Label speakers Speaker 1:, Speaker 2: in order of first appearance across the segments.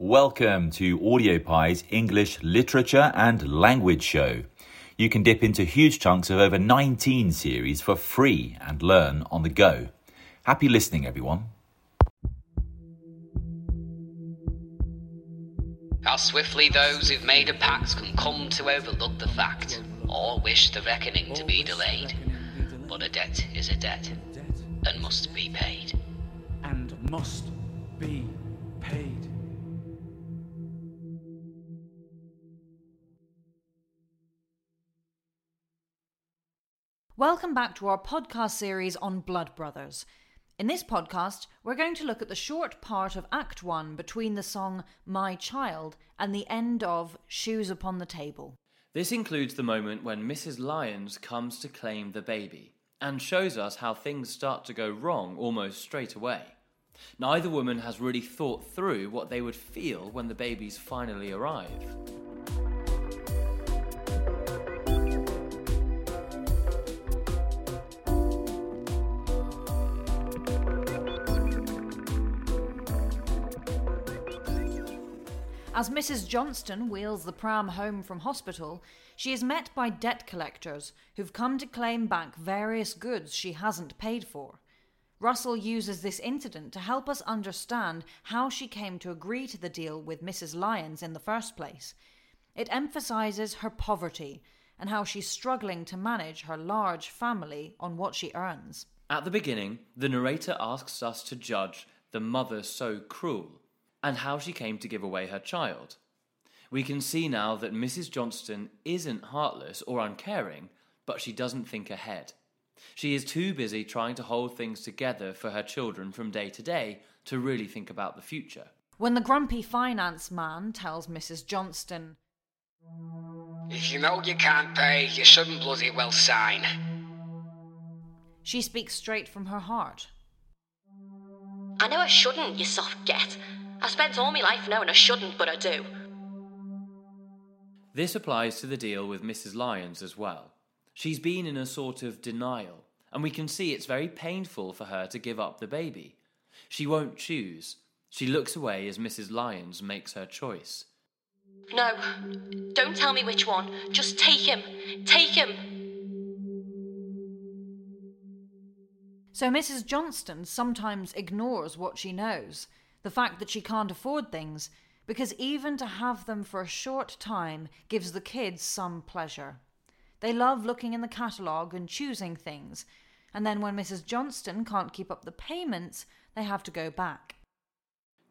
Speaker 1: Welcome to Audiopi's English Literature and Language Show. You can dip into huge chunks of over 19 series for free and learn on the go. Happy listening, everyone.
Speaker 2: How swiftly those who've made a pact can come to overlook the fact, or wish the reckoning to be delayed. But a debt is a debt, and must be paid.
Speaker 3: and must be paid.
Speaker 4: Welcome back to our podcast series on Blood Brothers. In this podcast, we're going to look at the short part of Act 1 between the song My Child and the end of Shoes Upon the Table.
Speaker 5: This includes the moment when Mrs. Lyons comes to claim the baby and shows us how things start to go wrong almost straight away. Neither woman has really thought through what they would feel when the babies finally arrive.
Speaker 4: As Mrs. Johnston wheels the pram home from hospital, she is met by debt collectors who've come to claim back various goods she hasn't paid for. Russell uses this incident to help us understand how she came to agree to the deal with Mrs. Lyons in the first place. It emphasizes her poverty and how she's struggling to manage her large family on what she earns.
Speaker 5: At the beginning, the narrator asks us to judge the mother so cruel and how she came to give away her child. We can see now that Mrs. Johnston isn't heartless or uncaring, but she doesn't think ahead. She is too busy trying to hold things together for her children from day to day to really think about the future.
Speaker 4: When the grumpy finance man tells Mrs. Johnston,
Speaker 2: If you know you can't pay, you shouldn't bloody well sign.
Speaker 4: she speaks straight from her heart.
Speaker 6: I know I shouldn't, you soft get. I spent all my life knowing I shouldn't, but I do.
Speaker 5: This applies to the deal with Mrs. Lyons as well. She's been in a sort of denial, and we can see it's very painful for her to give up the baby. She won't choose. She looks away as Mrs. Lyons makes her choice.
Speaker 6: No, don't tell me which one. Just take him. Take him.
Speaker 4: So Mrs. Johnston sometimes ignores what she knows, the fact that she can't afford things, because even to have them for a short time gives the kids some pleasure. They love looking in the catalogue and choosing things, and then when Mrs. Johnston can't keep up the payments, they have to go back.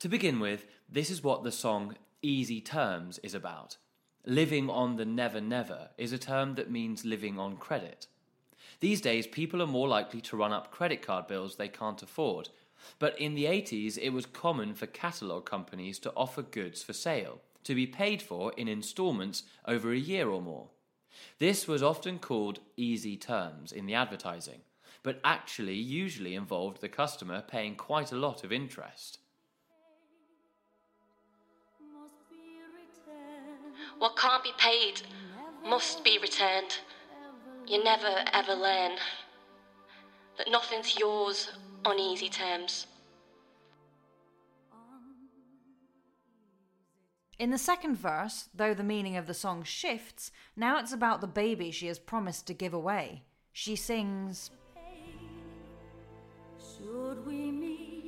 Speaker 5: To begin with, this is what the song Easy Terms is about. Living on the never never is a term that means living on credit. These days, people are more likely to run up credit card bills they can't afford, but in the 80s, it was common for catalogue companies to offer goods for sale, to be paid for in installments over a year or more. This was often called easy terms in the advertising, but actually usually involved the customer paying quite a lot of interest.
Speaker 6: What can't be paid must be returned. You never ever learn nothing's yours on easy terms.
Speaker 4: In the second verse, though the meaning of the song shifts, now it's about the baby she has promised to give away. She sings,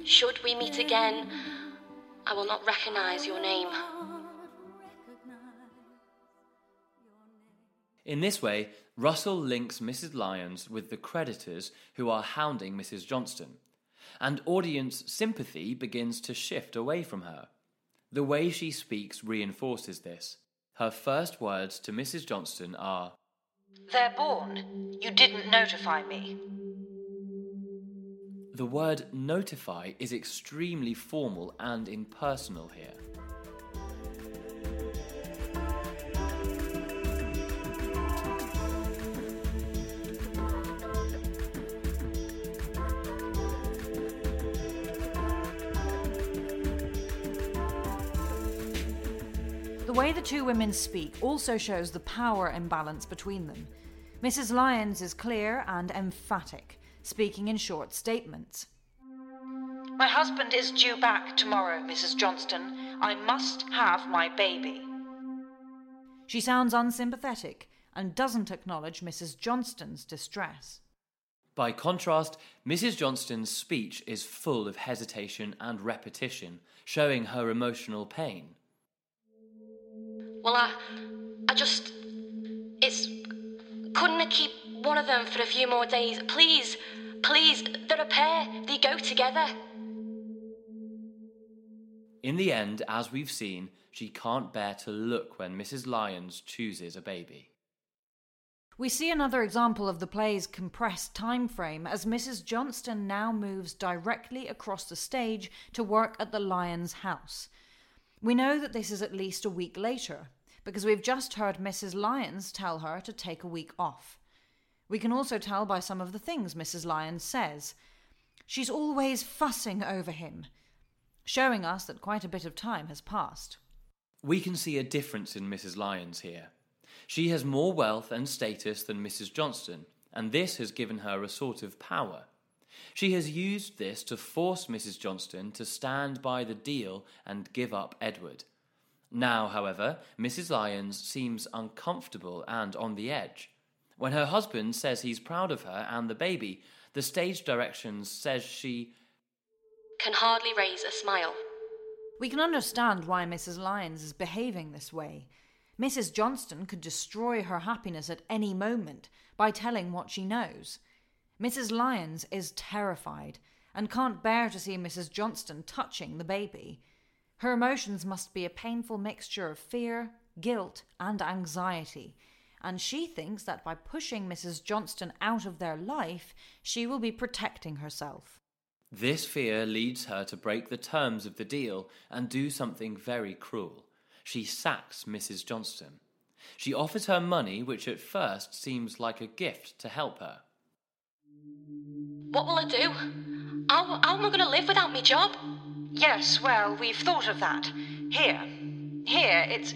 Speaker 6: Should we meet again, I will not recognize your name.
Speaker 5: In this way, Russell links Mrs. Lyons with the creditors who are hounding Mrs. Johnston, and audience sympathy begins to shift away from her. The way she speaks reinforces this. Her first words to Mrs. Johnston are,
Speaker 4: They're born. You didn't notify me.
Speaker 5: The word notify is extremely formal and impersonal here.
Speaker 4: The way the two women speak also shows the power imbalance between them. Mrs. Lyons is clear and emphatic, speaking in short statements. My husband is due back tomorrow, Mrs. Johnston.
Speaker 7: I must have my baby.
Speaker 4: She sounds unsympathetic and doesn't acknowledge Mrs. Johnston's distress.
Speaker 5: By contrast, Mrs. Johnston's speech is full of hesitation and repetition, showing her emotional pain.
Speaker 6: Well, I. I just. It's. Couldn't I keep one of them for a few more days? Please, please, they're a pair. They go together.
Speaker 5: In the end, as we've seen, she can't bear to look when Mrs. Lyons chooses a baby.
Speaker 4: We see another example of the play's compressed time frame as Mrs. Johnston now moves directly across the stage to work at the Lyons house. We know that this is at least a week later, because we've just heard Mrs. Lyons tell her to take a week off. We can also tell by some of the things Mrs. Lyons says. She's always fussing over him, showing us that quite a bit of time has passed.
Speaker 5: We can see a difference in Mrs. Lyons here. She has more wealth and status than Mrs. Johnston, and this has given her a sort of power. She has used this to force Mrs. Johnston to stand by the deal and give up Edward. Now, however, Mrs. Lyons seems uncomfortable and on the edge. When her husband says he's proud of her and the baby, the stage directions says she
Speaker 6: can hardly raise a smile.
Speaker 4: We can understand why Mrs. Lyons is behaving this way. Mrs. Johnston could destroy her happiness at any moment by telling what she knows. Mrs. Lyons is terrified and can't bear to see Mrs. Johnston touching the baby. Her emotions must be a painful mixture of fear, guilt, and anxiety, and she thinks that by pushing Mrs. Johnston out of their life, she will be protecting herself.
Speaker 5: This fear leads her to break the terms of the deal and do something very cruel she sacks Mrs. Johnston. She offers her money, which at first seems like a gift to help her.
Speaker 6: What will I do? How, how am I going to live without my job?
Speaker 7: Yes, well, we've thought of that. Here. Here, it's.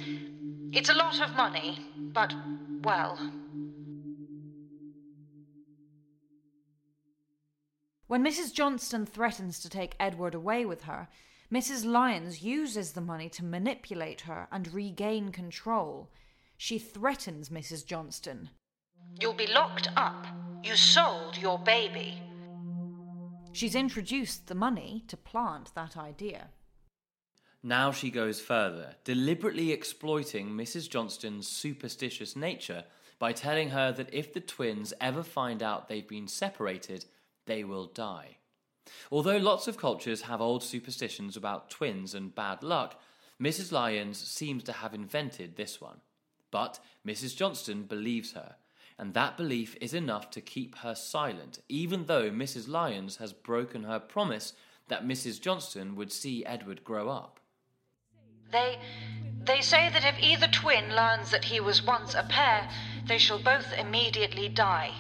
Speaker 7: It's a lot of money, but, well.
Speaker 4: When Mrs. Johnston threatens to take Edward away with her, Mrs. Lyons uses the money to manipulate her and regain control. She threatens Mrs. Johnston.
Speaker 7: You'll be locked up. You sold your baby.
Speaker 4: She's introduced the money to plant that idea.
Speaker 5: Now she goes further, deliberately exploiting Mrs. Johnston's superstitious nature by telling her that if the twins ever find out they've been separated, they will die. Although lots of cultures have old superstitions about twins and bad luck, Mrs. Lyons seems to have invented this one. But Mrs. Johnston believes her, and that belief is enough to keep her silent, even though Mrs. Lyons has broken her promise that Mrs. Johnston would see Edward grow up.
Speaker 7: They they say that if either twin learns that he was once a pair, they shall both immediately die.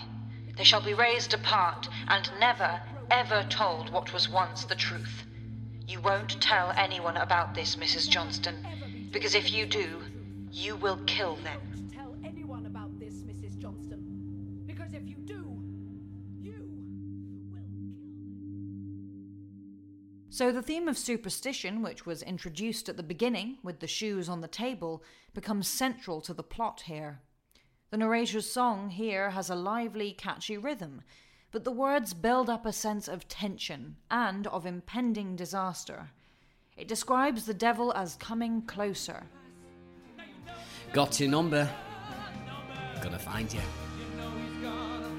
Speaker 7: They shall be raised apart and never, ever told what was once the truth. You won't tell anyone about this, Mrs. Johnston, because if you do, you will kill them.
Speaker 8: Because if you do, you will kill them.
Speaker 4: So the theme of superstition, which was introduced at the beginning with the shoes on the table, becomes central to the plot here. The narrator's song here has a lively, catchy rhythm but the words build up a sense of tension and of impending disaster. It describes the devil as coming closer.
Speaker 9: Got your number. Gonna find you.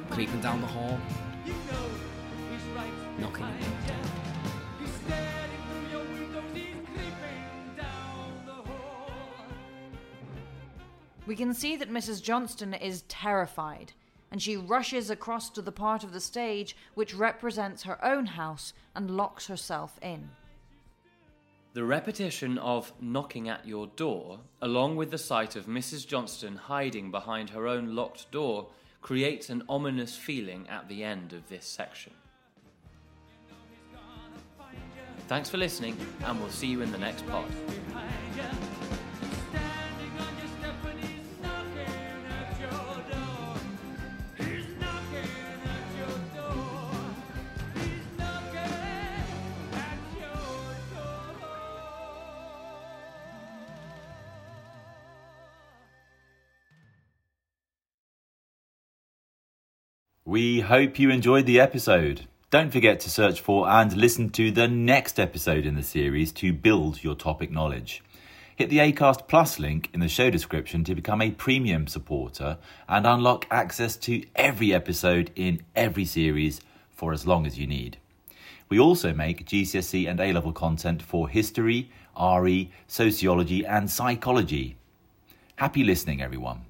Speaker 9: Creeping down the hall. Knocking at your door.
Speaker 4: We can see that Mrs. Johnston is terrified and she rushes across to the part of the stage which represents her own house and locks herself in.
Speaker 5: The repetition of knocking at your door, along with the sight of Mrs. Johnston hiding behind her own locked door, creates an ominous feeling at the end of this section. Thanks for listening, and we'll see you in the next pod.
Speaker 1: We hope you enjoyed the episode. Don't forget to search for and listen to the next episode in the series to build your topic knowledge. Hit the ACAST Plus link in the show description to become a premium supporter and unlock access to every episode in every series for as long as you need. We also make GCSE and A level content for history, RE, sociology, and psychology. Happy listening, everyone.